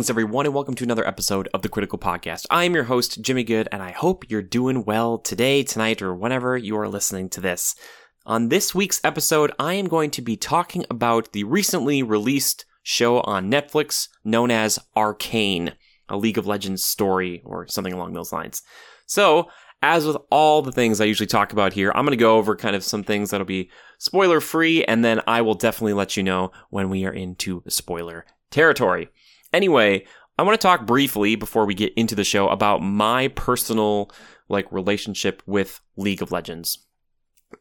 Greetings, everyone, and welcome to another episode of the Critical Podcast. I am your host, Jimmy Good, and I hope you're doing well today, tonight, or whenever you are listening to this. On this week's episode, I am going to be talking about the recently released show on Netflix known as Arcane, a League of Legends story, or something along those lines. So, as with all the things I usually talk about here, I'm going to go over kind of some things that'll be spoiler free, and then I will definitely let you know when we are into spoiler territory. Anyway, I want to talk briefly before we get into the show about my personal like relationship with League of Legends.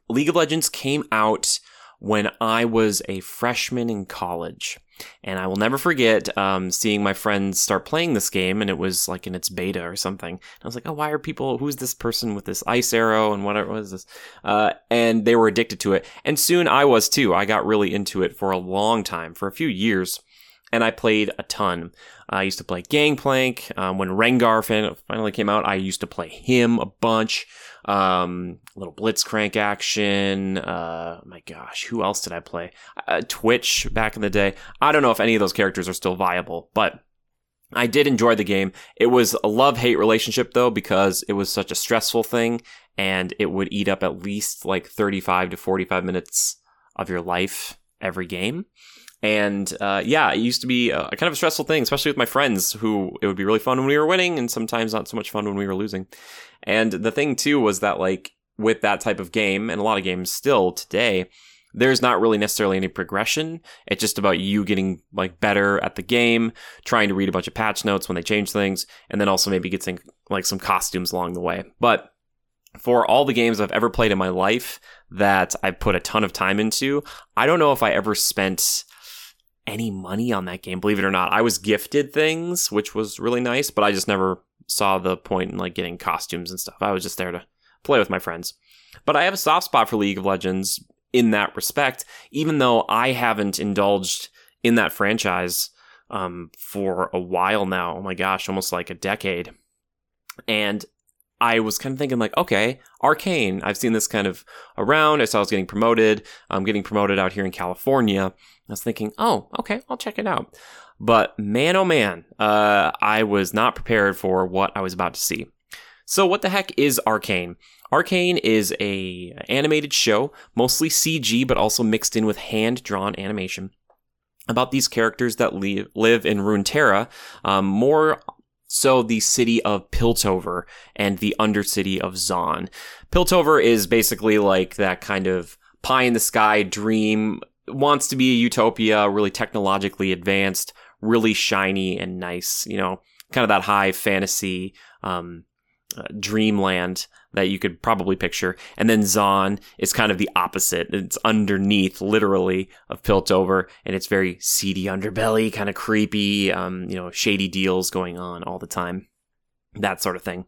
League of Legends came out when I was a freshman in college. And I will never forget um, seeing my friends start playing this game, and it was like in its beta or something. And I was like, "Oh, why are people? Who's this person with this ice arrow and what was this?" Uh, and they were addicted to it, and soon I was too. I got really into it for a long time, for a few years and I played a ton. I used to play Gangplank. Um, when Rengar finally came out, I used to play him a bunch. Um, little Blitzcrank action. Uh, my gosh, who else did I play? Uh, Twitch back in the day. I don't know if any of those characters are still viable, but I did enjoy the game. It was a love hate relationship though, because it was such a stressful thing and it would eat up at least like 35 to 45 minutes of your life every game. And uh, yeah, it used to be a, kind of a stressful thing, especially with my friends, who it would be really fun when we were winning, and sometimes not so much fun when we were losing. And the thing too was that like with that type of game, and a lot of games still today, there's not really necessarily any progression. It's just about you getting like better at the game, trying to read a bunch of patch notes when they change things, and then also maybe getting like some costumes along the way. But for all the games I've ever played in my life that I put a ton of time into, I don't know if I ever spent any money on that game, believe it or not. I was gifted things, which was really nice, but I just never saw the point in like getting costumes and stuff. I was just there to play with my friends. But I have a soft spot for League of Legends in that respect, even though I haven't indulged in that franchise um, for a while now. Oh my gosh, almost like a decade. And I was kind of thinking like, okay, Arcane. I've seen this kind of around. I saw I was getting promoted. I'm getting promoted out here in California. I was thinking, oh, okay, I'll check it out. But man, oh man, uh, I was not prepared for what I was about to see. So what the heck is Arcane? Arcane is a animated show, mostly CG, but also mixed in with hand drawn animation about these characters that live in Runeterra, um, more so the city of Piltover and the undercity of Zaun. Piltover is basically like that kind of pie in the sky dream, wants to be a utopia, really technologically advanced, really shiny and nice, you know, kind of that high fantasy um, uh, dreamland that you could probably picture. And then Zaun is kind of the opposite. It's underneath, literally, of Piltover, and it's very seedy underbelly, kind of creepy, um, you know, shady deals going on all the time. That sort of thing.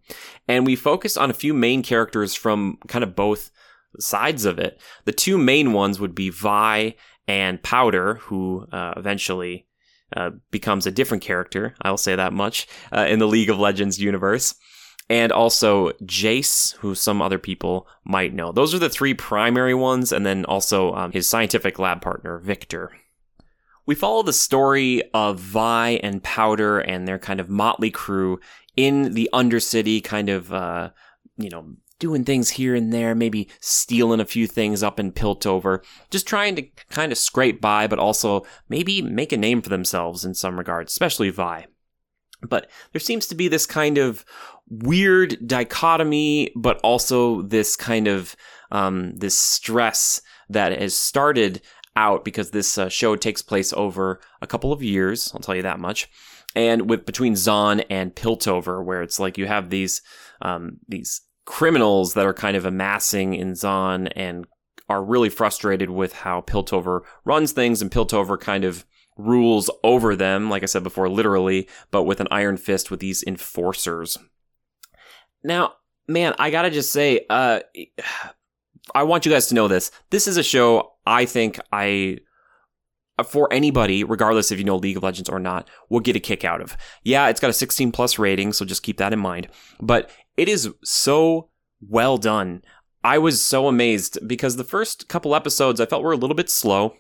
And we focus on a few main characters from kind of both sides of it. The two main ones would be Vi and Powder, who uh, eventually uh, becomes a different character. I'll say that much uh, in the League of Legends universe and also Jace, who some other people might know. Those are the three primary ones, and then also um, his scientific lab partner, Viktor. We follow the story of Vi and Powder and their kind of motley crew in the Undercity, kind of, uh, you know, doing things here and there, maybe stealing a few things up in Piltover, just trying to kind of scrape by, but also maybe make a name for themselves in some regards, especially Vi. But there seems to be this kind of weird dichotomy, but also this kind of um, this stress that has started out because this uh, show takes place over a couple of years. I'll tell you that much. And with between Zaun and Piltover, where it's like you have these um, these criminals that are kind of amassing in Zaun and are really frustrated with how Piltover runs things, and Piltover kind of rules over them, like I said before, literally, but with an iron fist with these enforcers now, man, I gotta just say, uh, I want you guys to know this. This is a show I think I, for anybody, regardless if you know League of Legends or not, will get a kick out of. Yeah, it's got a 16 plus rating, so just keep that in mind. But it is so well done. I was so amazed because the first couple episodes I felt were a little bit slow.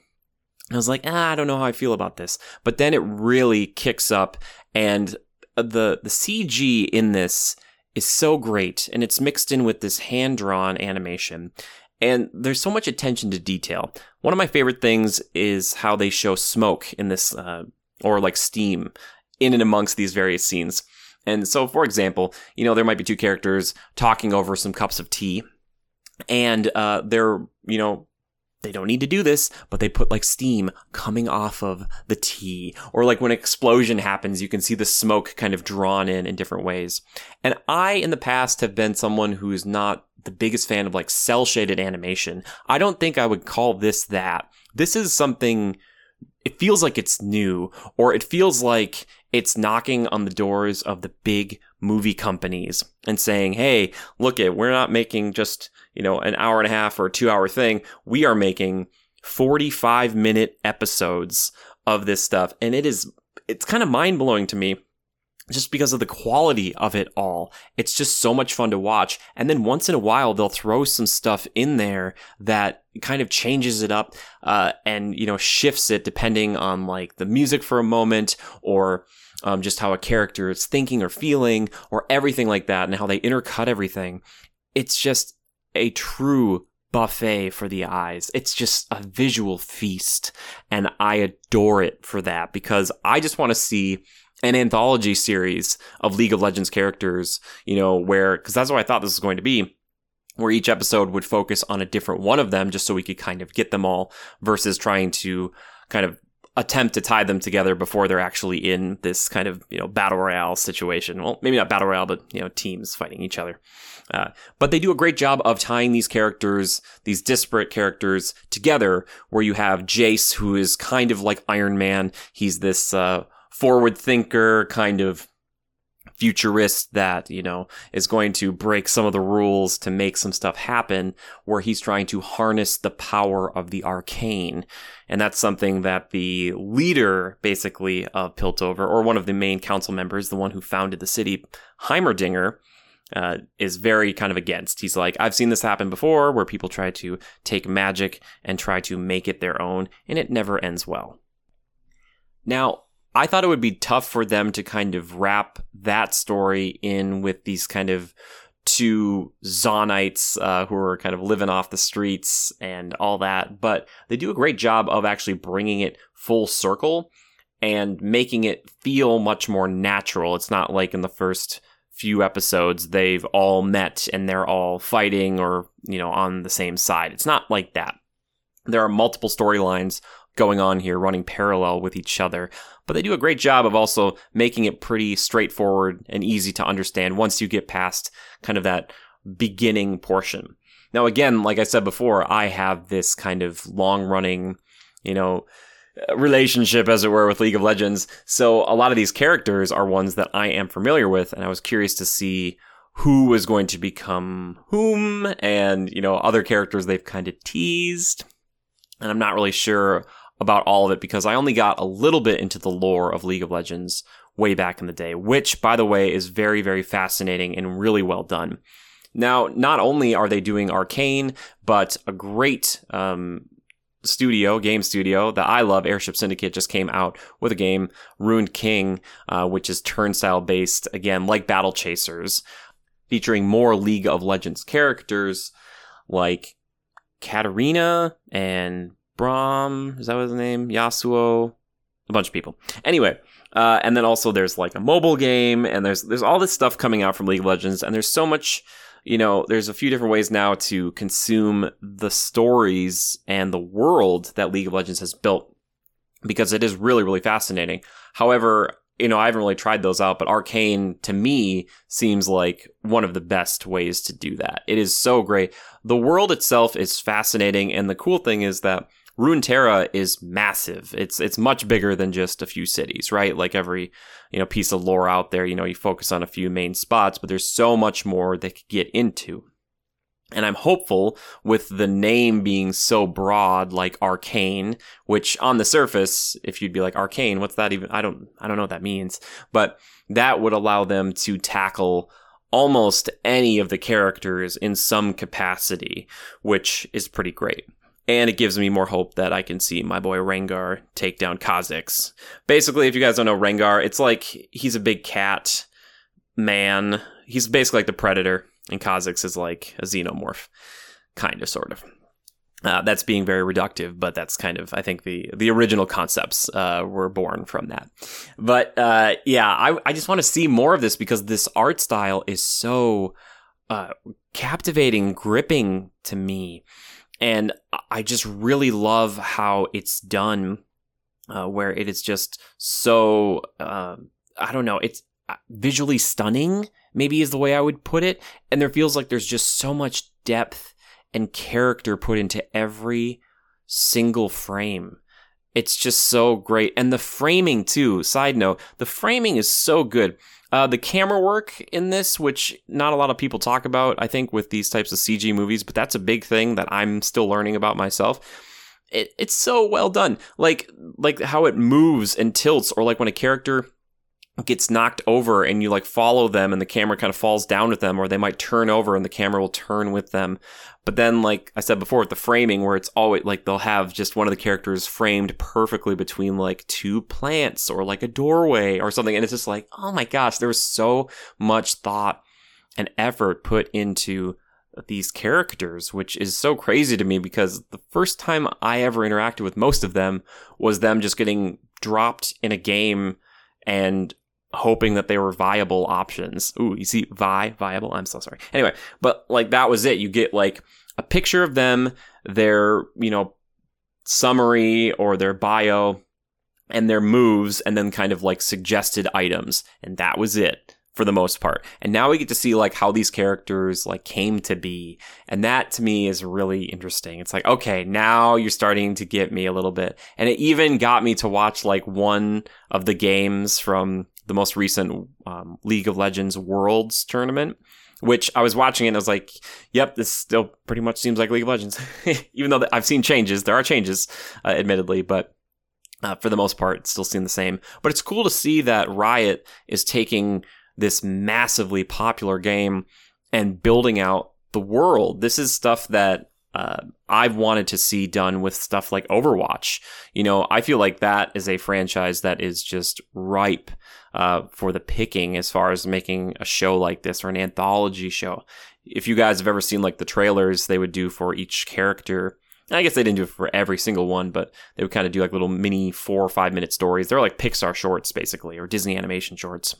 I was like, ah, I don't know how I feel about this. But then it really kicks up, and the the CG in this is so great, and it's mixed in with this hand drawn animation. And there's so much attention to detail. One of my favorite things is how they show smoke in this, uh, or like steam, in and amongst these various scenes. And so, for example, you know, there might be two characters talking over some cups of tea, and uh, they're, you know, they don't need to do this, but they put like steam coming off of the tea. Or like when an explosion happens, you can see the smoke kind of drawn in in different ways. And I, in the past, have been someone who's not the biggest fan of like cel shaded animation. I don't think I would call this that. This is something, it feels like it's new, or it feels like it's knocking on the doors of the big movie companies and saying, Hey, look it, we're not making just, you know, an hour and a half or two hour thing. We are making 45 minute episodes of this stuff. And it is, it's kind of mind blowing to me just because of the quality of it all. It's just so much fun to watch. And then once in a while, they'll throw some stuff in there that kind of changes it up, uh, and, you know, shifts it depending on like the music for a moment or, um, just how a character is thinking or feeling or everything like that and how they intercut everything. It's just a true buffet for the eyes. It's just a visual feast. And I adore it for that because I just want to see an anthology series of League of Legends characters, you know, where, because that's what I thought this was going to be, where each episode would focus on a different one of them just so we could kind of get them all versus trying to kind of attempt to tie them together before they're actually in this kind of, you know, battle royale situation. Well, maybe not battle royale, but, you know, teams fighting each other. Uh, but they do a great job of tying these characters, these disparate characters together where you have Jace, who is kind of like Iron Man. He's this, uh, forward thinker kind of futurist that, you know, is going to break some of the rules to make some stuff happen, where he's trying to harness the power of the arcane. And that's something that the leader, basically, of Piltover, or one of the main council members, the one who founded the city, Heimerdinger, uh, is very kind of against. He's like, I've seen this happen before where people try to take magic and try to make it their own, and it never ends well. Now, I thought it would be tough for them to kind of wrap that story in with these kind of two Zaunites uh, who are kind of living off the streets and all that. But they do a great job of actually bringing it full circle and making it feel much more natural. It's not like in the first few episodes they've all met and they're all fighting or, you know, on the same side. It's not like that. There are multiple storylines going on here running parallel with each other. But they do a great job of also making it pretty straightforward and easy to understand once you get past kind of that beginning portion. Now, again, like I said before, I have this kind of long running, you know, relationship, as it were, with League of Legends. So a lot of these characters are ones that I am familiar with, and I was curious to see who was going to become whom and, you know, other characters they've kind of teased. And I'm not really sure about all of it because I only got a little bit into the lore of League of Legends way back in the day, which, by the way, is very, very fascinating and really well done. Now, not only are they doing Arcane, but a great um, studio, game studio that I love, Airship Syndicate, just came out with a game, Ruined King, uh, which is turnstile based, again, like Battle Chasers, featuring more League of Legends characters like Katarina and Braum, is that what his name? Yasuo, a bunch of people. Anyway, uh, and then also there's like a mobile game, and there's there's all this stuff coming out from League of Legends, and there's so much. You know, there's a few different ways now to consume the stories and the world that League of Legends has built because it is really, really fascinating. However, you know, I haven't really tried those out, but Arcane to me seems like one of the best ways to do that. It is so great. The world itself is fascinating, and the cool thing is that Runeterra is massive. It's it's much bigger than just a few cities, right? Like every you know piece of lore out there, you know, you focus on a few main spots, but there's so much more they could get into. And I'm hopeful with the name being so broad, like arcane, which on the surface, if you'd be like arcane, what's that even? I don't, I don't know what that means, but that would allow them to tackle almost any of the characters in some capacity, which is pretty great. And it gives me more hope that I can see my boy Rengar take down Kha'Zix. Basically, if you guys don't know Rengar, it's like he's a big cat man. He's basically like the Predator, and Kha'Zix is like a xenomorph, kind of, sort of. Uh, that's being very reductive, but that's kind of I think the the original concepts uh, were born from that. But uh, yeah, I I just want to see more of this because this art style is so uh, captivating, gripping to me, and I just really love how it's done, uh, where it is just so uh, I don't know, it's visually stunning. Maybe is the way I would put it, and there feels like there's just so much depth and character put into every single frame. It's just so great. And the framing, too. Side note, the framing is so good. Uh, the camera work in this, which not a lot of people talk about, I think, with these types of CG movies, but that's a big thing that I'm still learning about myself. It, it's so well done. Like, like how it moves and tilts, or like when a character gets knocked over and you like follow them and the camera kind of falls down with them or they might turn over and the camera will turn with them. But then like i said before with the framing where it's always like they'll have just one of the characters framed perfectly between like two plants or like a doorway or something and it's just like oh my gosh there's so much thought and effort put into these characters, which is so crazy to me because the first time I ever interacted with most of them was them just getting dropped in a game and hoping that they were viable options. Ooh, you see, vi, viable. I'm so sorry. Anyway, but like that was it. You get like a picture of them, their, you know, summary or their bio and their moves and then kind of like suggested items. And that was it for the most part. And now we get to see like how these characters like came to be. And that to me is really interesting. It's like, okay, now you're starting to get me a little bit. And it even got me to watch like one of the games from the most recent um, League of Legends Worlds tournament, which I was watching it and I was like, yep, this still pretty much seems like League of Legends. Even though I've seen changes, there are changes, uh, admittedly, but uh, for the most part, it's still seem the same. But it's cool to see that Riot is taking this massively popular game and building out the world. This is stuff that uh, I've wanted to see done with stuff like Overwatch. You know, I feel like that is a franchise that is just ripe uh, for the picking as far as making a show like this or an anthology show. If you guys have ever seen like the trailers they would do for each character, I guess they didn't do it for every single one, but they would kind of do like little mini four or five minute stories. They're like Pixar shorts, basically, or Disney animation shorts.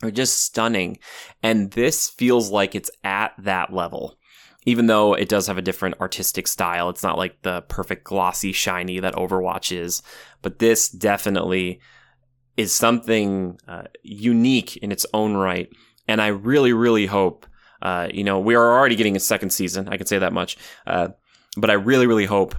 They're just stunning. And this feels like it's at that level even though it does have a different artistic style. It's not like the perfect glossy shiny that Overwatch is, but this definitely is something uh, unique in its own right. And I really, really hope, uh, you know, we are already getting a second season. I can say that much. Uh, but I really, really hope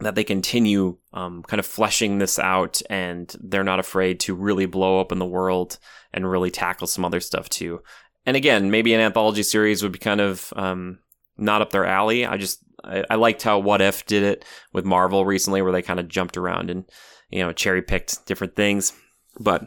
that they continue um, kind of fleshing this out and they're not afraid to really blow up in the world and really tackle some other stuff too. And again, maybe an anthology series would be kind of um, not up their alley. I just I, I liked how What If did it with Marvel recently, where they kind of jumped around and you know cherry picked different things. But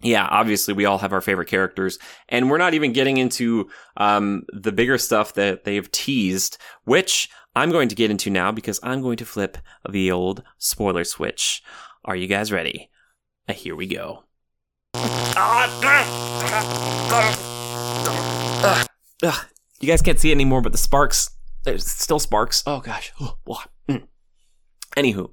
yeah, obviously we all have our favorite characters, and we're not even getting into um, the bigger stuff that they've teased, which I'm going to get into now because I'm going to flip the old spoiler switch. Are you guys ready? Uh, here we go. Uh, you guys can't see it anymore, but the sparks, there's still sparks. Oh gosh. Mm. Anywho,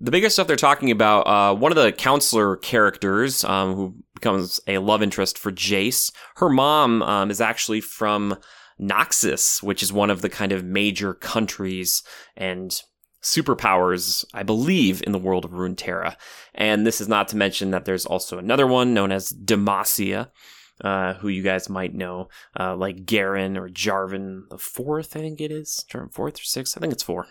the bigger stuff they're talking about, uh, one of the counselor characters, um, who becomes a love interest for Jace, her mom um, is actually from Noxus, which is one of the kind of major countries and superpowers, I believe, in the world of Runeterra. And this is not to mention that there's also another one known as Demacia, uh, who you guys might know, uh, like Garen or Jarvan the fourth, I think it is. Jarvan fourth or sixth? I think it's four.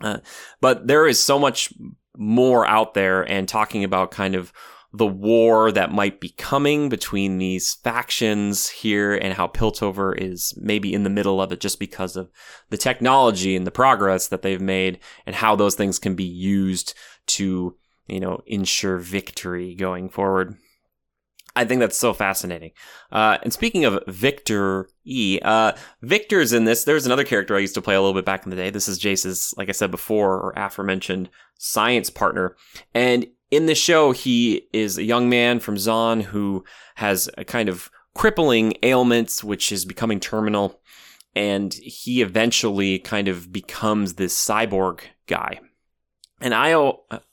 Uh, but there is so much more out there and talking about kind of the war that might be coming between these factions here and how Piltover is maybe in the middle of it just because of the technology and the progress that they've made and how those things can be used to, you know, ensure victory going forward. I think that's so fascinating. Uh, and speaking of Victor E, uh, Viktor's in this. There's another character I used to play a little bit back in the day. This is Jace's, like I said before, or aforementioned science partner. And in the show, he is a young man from Zaun who has a kind of crippling ailments, which is becoming terminal. And he eventually kind of becomes this cyborg guy. And I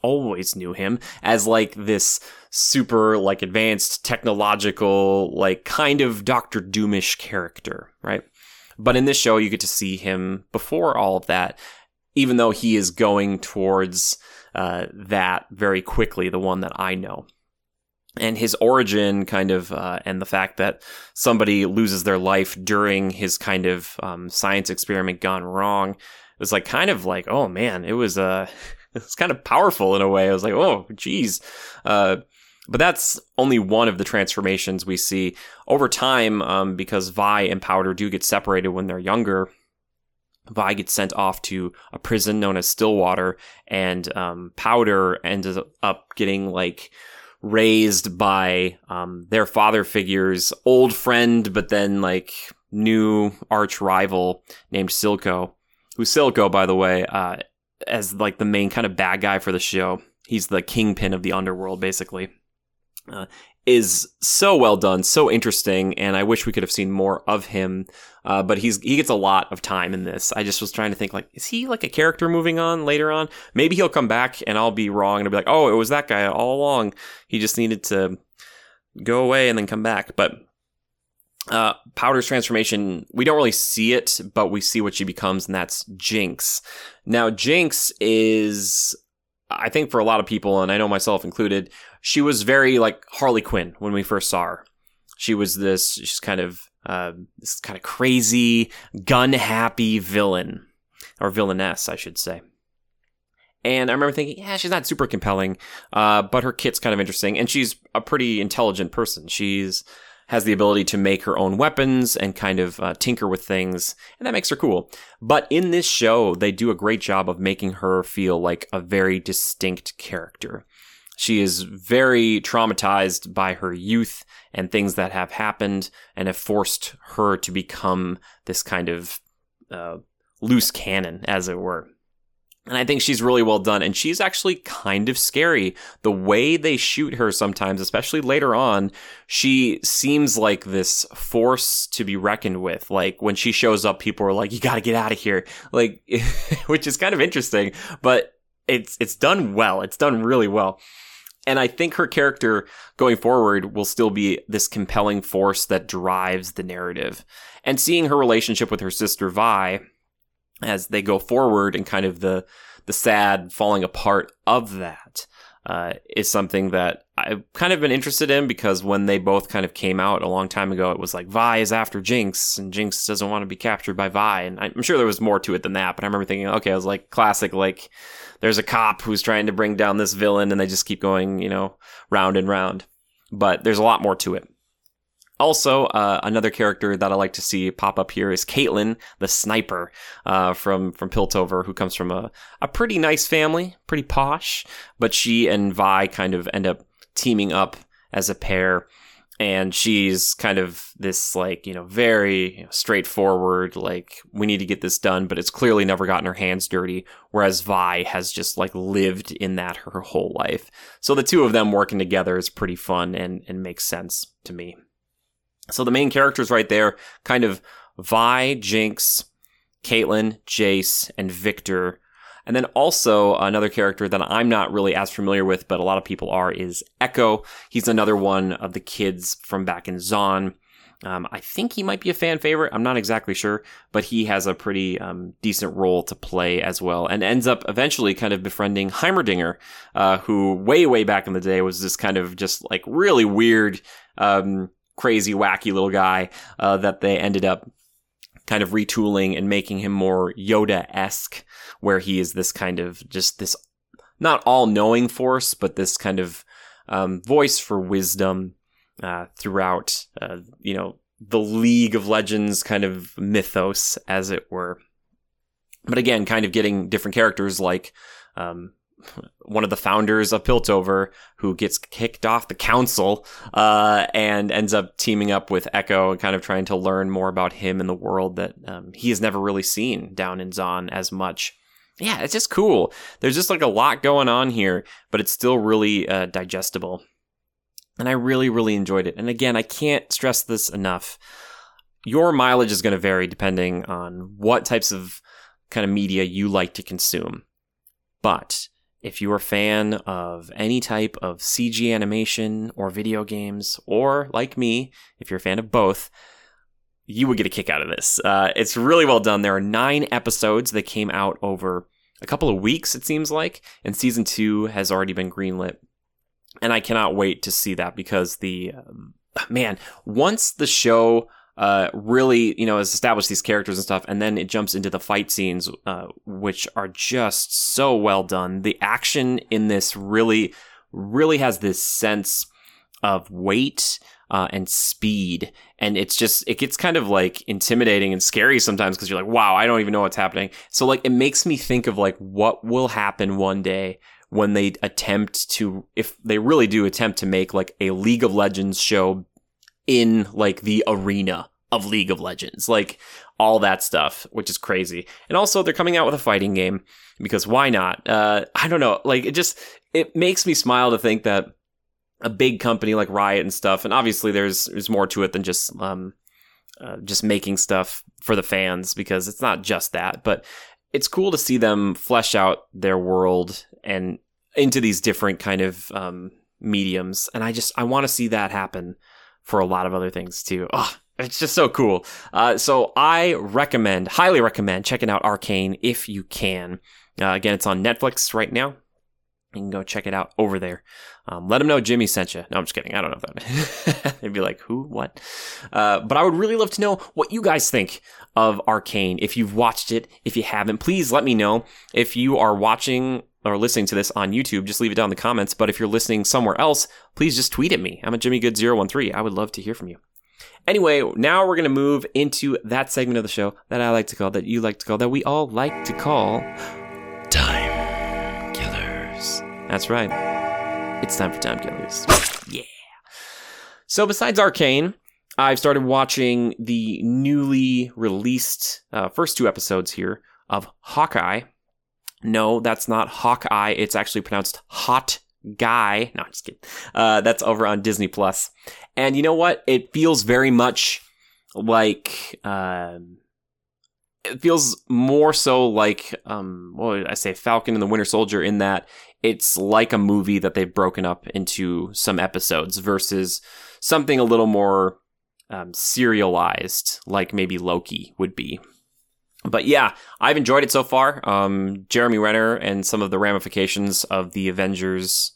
always knew him as like this super like advanced technological like kind of Doctor Doomish character, right? But in this show, you get to see him before all of that, even though he is going towards uh, that very quickly, the one that I know. And his origin, kind of, uh, and the fact that somebody loses their life during his kind of um, science experiment gone wrong was like kind of like, oh man, it was a. uh, it's kind of powerful in a way. I was like, oh, geez. Uh, but that's only one of the transformations we see over time um, because Vi and Powder do get separated when they're younger. Vi gets sent off to a prison known as Stillwater, and um, Powder ends up getting like raised by um, their father figure's old friend, but then like new arch rival named Silco. Who Silco, by the way, uh, as like the main kind of bad guy for the show. He's the kingpin of the underworld, basically. Uh, is so well done, so interesting, and I wish we could have seen more of him. Uh, but he's he gets a lot of time in this. I just was trying to think like, is he like a character moving on later on? Maybe he'll come back and I'll be wrong and I'll be like, oh, it was that guy all along. He just needed to go away and then come back. But uh, Powder's transformation, we don't really see it, but we see what she becomes, and that's Jinx. Now, Jinx is, I think, for a lot of people, and I know myself included, she was very like Harley Quinn when we first saw her. She was this, she's kind of uh, this kind of crazy, gun happy villain, or villainess, I should say. And I remember thinking, yeah, she's not super compelling, uh, but her kit's kind of interesting, and she's a pretty intelligent person. She's has the ability to make her own weapons and kind of uh, tinker with things, and that makes her cool. But in this show, they do a great job of making her feel like a very distinct character. She is very traumatized by her youth and things that have happened and have forced her to become this kind of uh, loose cannon, as it were. And I think she's really well done. And she's actually kind of scary. The way they shoot her sometimes, especially later on, she seems like this force to be reckoned with. Like when she shows up, people are like, you gotta get out of here. Like, which is kind of interesting, but it's, it's done well. It's done really well. And I think her character going forward will still be this compelling force that drives the narrative. And seeing her relationship with her sister Vi, as they go forward and kind of the the sad falling apart of that uh, is something that I've kind of been interested in because when they both kind of came out a long time ago, it was like Vi is after Jinx and Jinx doesn't want to be captured by Vi. And I'm sure there was more to it than that, but I remember thinking, okay, I was like classic, like there's a cop who's trying to bring down this villain and they just keep going, you know, round and round. But there's a lot more to it. Also, uh, another character that I like to see pop up here is Caitlyn, the sniper uh, from from Piltover, who comes from a, a pretty nice family, pretty posh. But she and Vi kind of end up teaming up as a pair, and she's kind of this like you know very you know, straightforward, like we need to get this done, but it's clearly never gotten her hands dirty. Whereas Vi has just like lived in that her whole life. So the two of them working together is pretty fun and and makes sense to me. So the main characters right there, kind of Vi, Jinx, Caitlyn, Jace, and Viktor. And then also another character that I'm not really as familiar with, but a lot of people are, is Ekko. He's another one of the kids from back in Zaun. Um, I think he might be a fan favorite. I'm not exactly sure, but he has a pretty um, decent role to play as well, and ends up eventually kind of befriending Heimerdinger, uh, who way way back in the day was this kind of just like really weird um, crazy, wacky little guy uh, that they ended up kind of retooling and making him more Yoda esque, where he is this kind of just this not all knowing force, but this kind of um, voice for wisdom uh, throughout, uh, you know, the League of Legends kind of mythos, as it were. But again, kind of getting different characters like um, one of the founders of Piltover who gets kicked off the council uh, and ends up teaming up with Ekko and kind of trying to learn more about him and the world that um, he has never really seen down in Zaun as much. Yeah, it's just cool. There's just like a lot going on here, but it's still really uh, digestible. And I really, really enjoyed it. And again, I can't stress this enough. Your mileage is going to vary depending on what types of kind of media you like to consume. But if you're a fan of any type of CG animation or video games, or like me, if you're a fan of both, you would get a kick out of this. Uh, it's really well done. There are nine episodes that came out over a couple of weeks, it seems like, and season two has already been greenlit. And I cannot wait to see that because the uh, man, once the show uh, really, you know, has established these characters and stuff, and then it jumps into the fight scenes, uh, which are just so well done. The action in this really, really has this sense of weight uh, and speed, and it's just it gets kind of like intimidating and scary sometimes because you're like, wow, I don't even know what's happening. So like, it makes me think of like what will happen one day when they attempt to, if they really do attempt to make like a League of Legends show in like the arena of League of Legends, like all that stuff, which is crazy. And also, they're coming out with a fighting game because why not? Uh, I don't know. Like it just it makes me smile to think that a big company like Riot and stuff, and obviously there's there's more to it than just um, uh, just making stuff for the fans because it's not just that, but it's cool to see them flesh out their world and into these different kind of um, mediums. And I just I want to see that happen for a lot of other things too. Oh, it's just so cool. Uh, so I recommend, highly recommend checking out Arcane if you can. Uh, again, it's on Netflix right now. You can go check it out over there. Um, let them know Jimmy sent you. No, I'm just kidding. I don't know if that. They'd be like, who? What? Uh, but I would really love to know what you guys think of Arcane. If you've watched it, if you haven't, please let me know. If you are watching or listening to this on YouTube, just leave it down in the comments. But if you're listening somewhere else, please just tweet at me. I'm at JimmyGood013. I would love to hear from you. Anyway, now we're going to move into that segment of the show that I like to call, that you like to call, that we all like to call Time Killers. That's right. It's time for Time Killers. yeah. So, besides Arcane, I've started watching the newly released uh, first two episodes here of Hawkeye. No, that's not Hawkeye. It's actually pronounced Hot Guy. No, I'm just kidding. Uh, that's over on Disney Plus. And you know what? It feels very much like um, it feels more so like um, what would I say, Falcon and the Winter Soldier, in that it's like a movie that they've broken up into some episodes versus something a little more um, serialized, like maybe Loki would be. But yeah, I've enjoyed it so far. Um, Jeremy Renner and some of the ramifications of the Avengers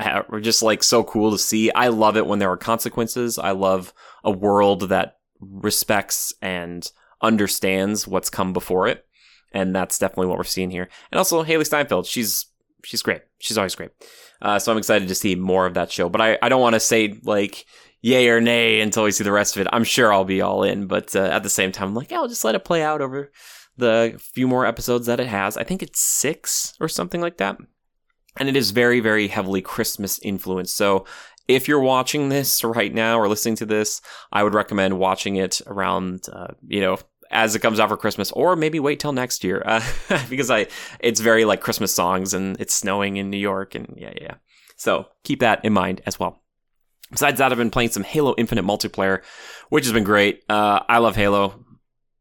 are just like so cool to see. I love it when there are consequences. I love a world that respects and understands what's come before it. And that's definitely what we're seeing here. And also Hailee Steinfeld, she's she's great. She's always great. Uh, so I'm excited to see more of that show. But I, I don't want to say like yay or nay until we see the rest of it. I'm sure I'll be all in, but uh, at the same time, I'm like, yeah, I'll just let it play out over the few more episodes that it has. I think it's six or something like that and it is very, very heavily Christmas influenced. So if you're watching this right now or listening to this, I would recommend watching it around, uh, you know, as it comes out for Christmas, or maybe wait till next year uh, because I it's very like Christmas songs and it's snowing in New York and yeah, yeah. So keep that in mind as well. Besides that, I've been playing some Halo Infinite multiplayer, which has been great. Uh, I love Halo.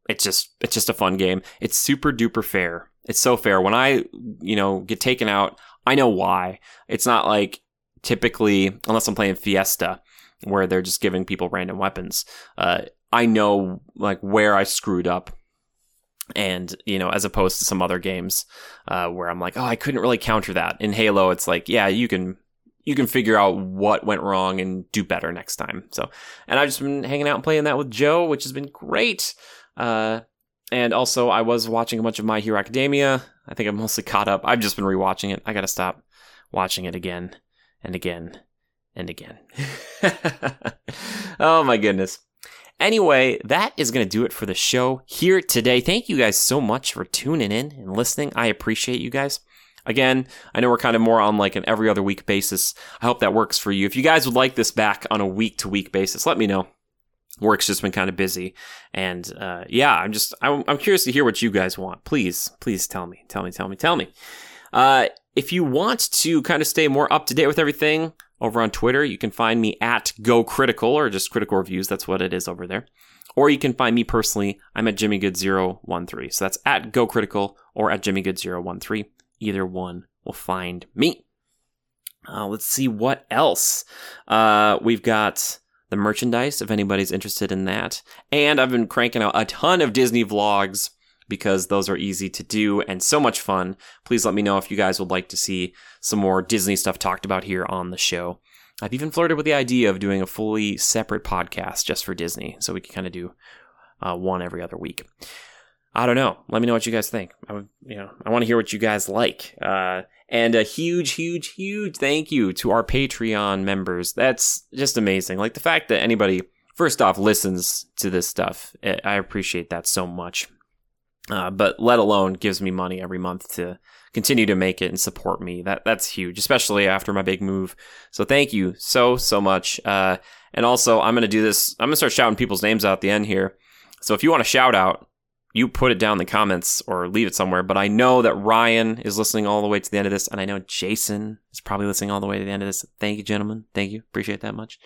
It's just it's just a fun game. It's super duper fair. It's so fair. When I you know get taken out, I know why. It's not like typically, unless I'm playing Fiesta, where they're just giving people random weapons. Uh, I know like where I screwed up, and you know, as opposed to some other games uh, where I'm like, oh, I couldn't really counter that. In Halo, it's like, yeah, you can you can figure out what went wrong and do better next time. So, and I've just been hanging out and playing that with Joe, which has been great. Uh, and also, I was watching a bunch of My Hero Academia. I think I'm mostly caught up. I've just been rewatching it. I gotta stop watching it again and again and again. oh my goodness. Anyway, that is going to do it for the show here today. Thank you guys so much for tuning in and listening. I appreciate you guys. Again, I know we're kind of more on like an every other week basis. I hope that works for you. If you guys would like this back on a week to week basis, let me know. Work's just been kind of busy, and uh, yeah, I'm just I'm, I'm curious to hear what you guys want. Please, please tell me, tell me, tell me, tell me. Uh, if you want to kind of stay more up to date with everything over on Twitter, you can find me at Go Critical or just Critical Reviews. That's what it is over there. Or you can find me personally. I'm at JimmyGood013. So that's at Go Critical or at JimmyGood013 either one will find me. Uh, let's see what else. Uh, we've got the merchandise if anybody's interested in that. And I've been cranking out a ton of Disney vlogs because those are easy to do and so much fun. Please let me know if you guys would like to see some more Disney stuff talked about here on the show. I've even flirted with the idea of doing a fully separate podcast just for Disney, so we can kind of do uh, one every other week. I don't know. Let me know what you guys think. I would, you know, I want to hear what you guys like. Uh, and a huge, huge, huge thank you to our Patreon members. That's just amazing. Like the fact that anybody, first off, listens to this stuff. Eh, I appreciate that so much. Uh, but let alone gives me money every month to continue to make it and support me. That that's huge, especially after my big move. So thank you so so much. Uh, and also, I'm gonna do this. I'm gonna start shouting people's names out at the end here. So if you want a shout out, you put it down in the comments or leave it somewhere. But I know that Ryan is listening all the way to the end of this, and I know Jason is probably listening all the way to the end of this. Thank you, gentlemen. Thank you. Appreciate that much.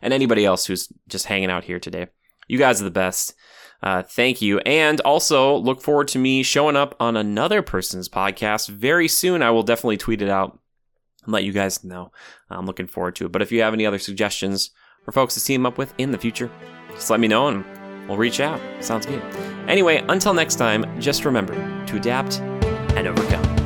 And anybody else who's just hanging out here today. You guys are the best. Uh, thank you. And also look forward to me showing up on another person's podcast very soon. I will definitely tweet it out and let you guys know. I'm looking forward to it. But if you have any other suggestions for folks to team up with in the future, just let me know and we'll reach out. Sounds good. Anyway, until next time, just remember to adapt and overcome.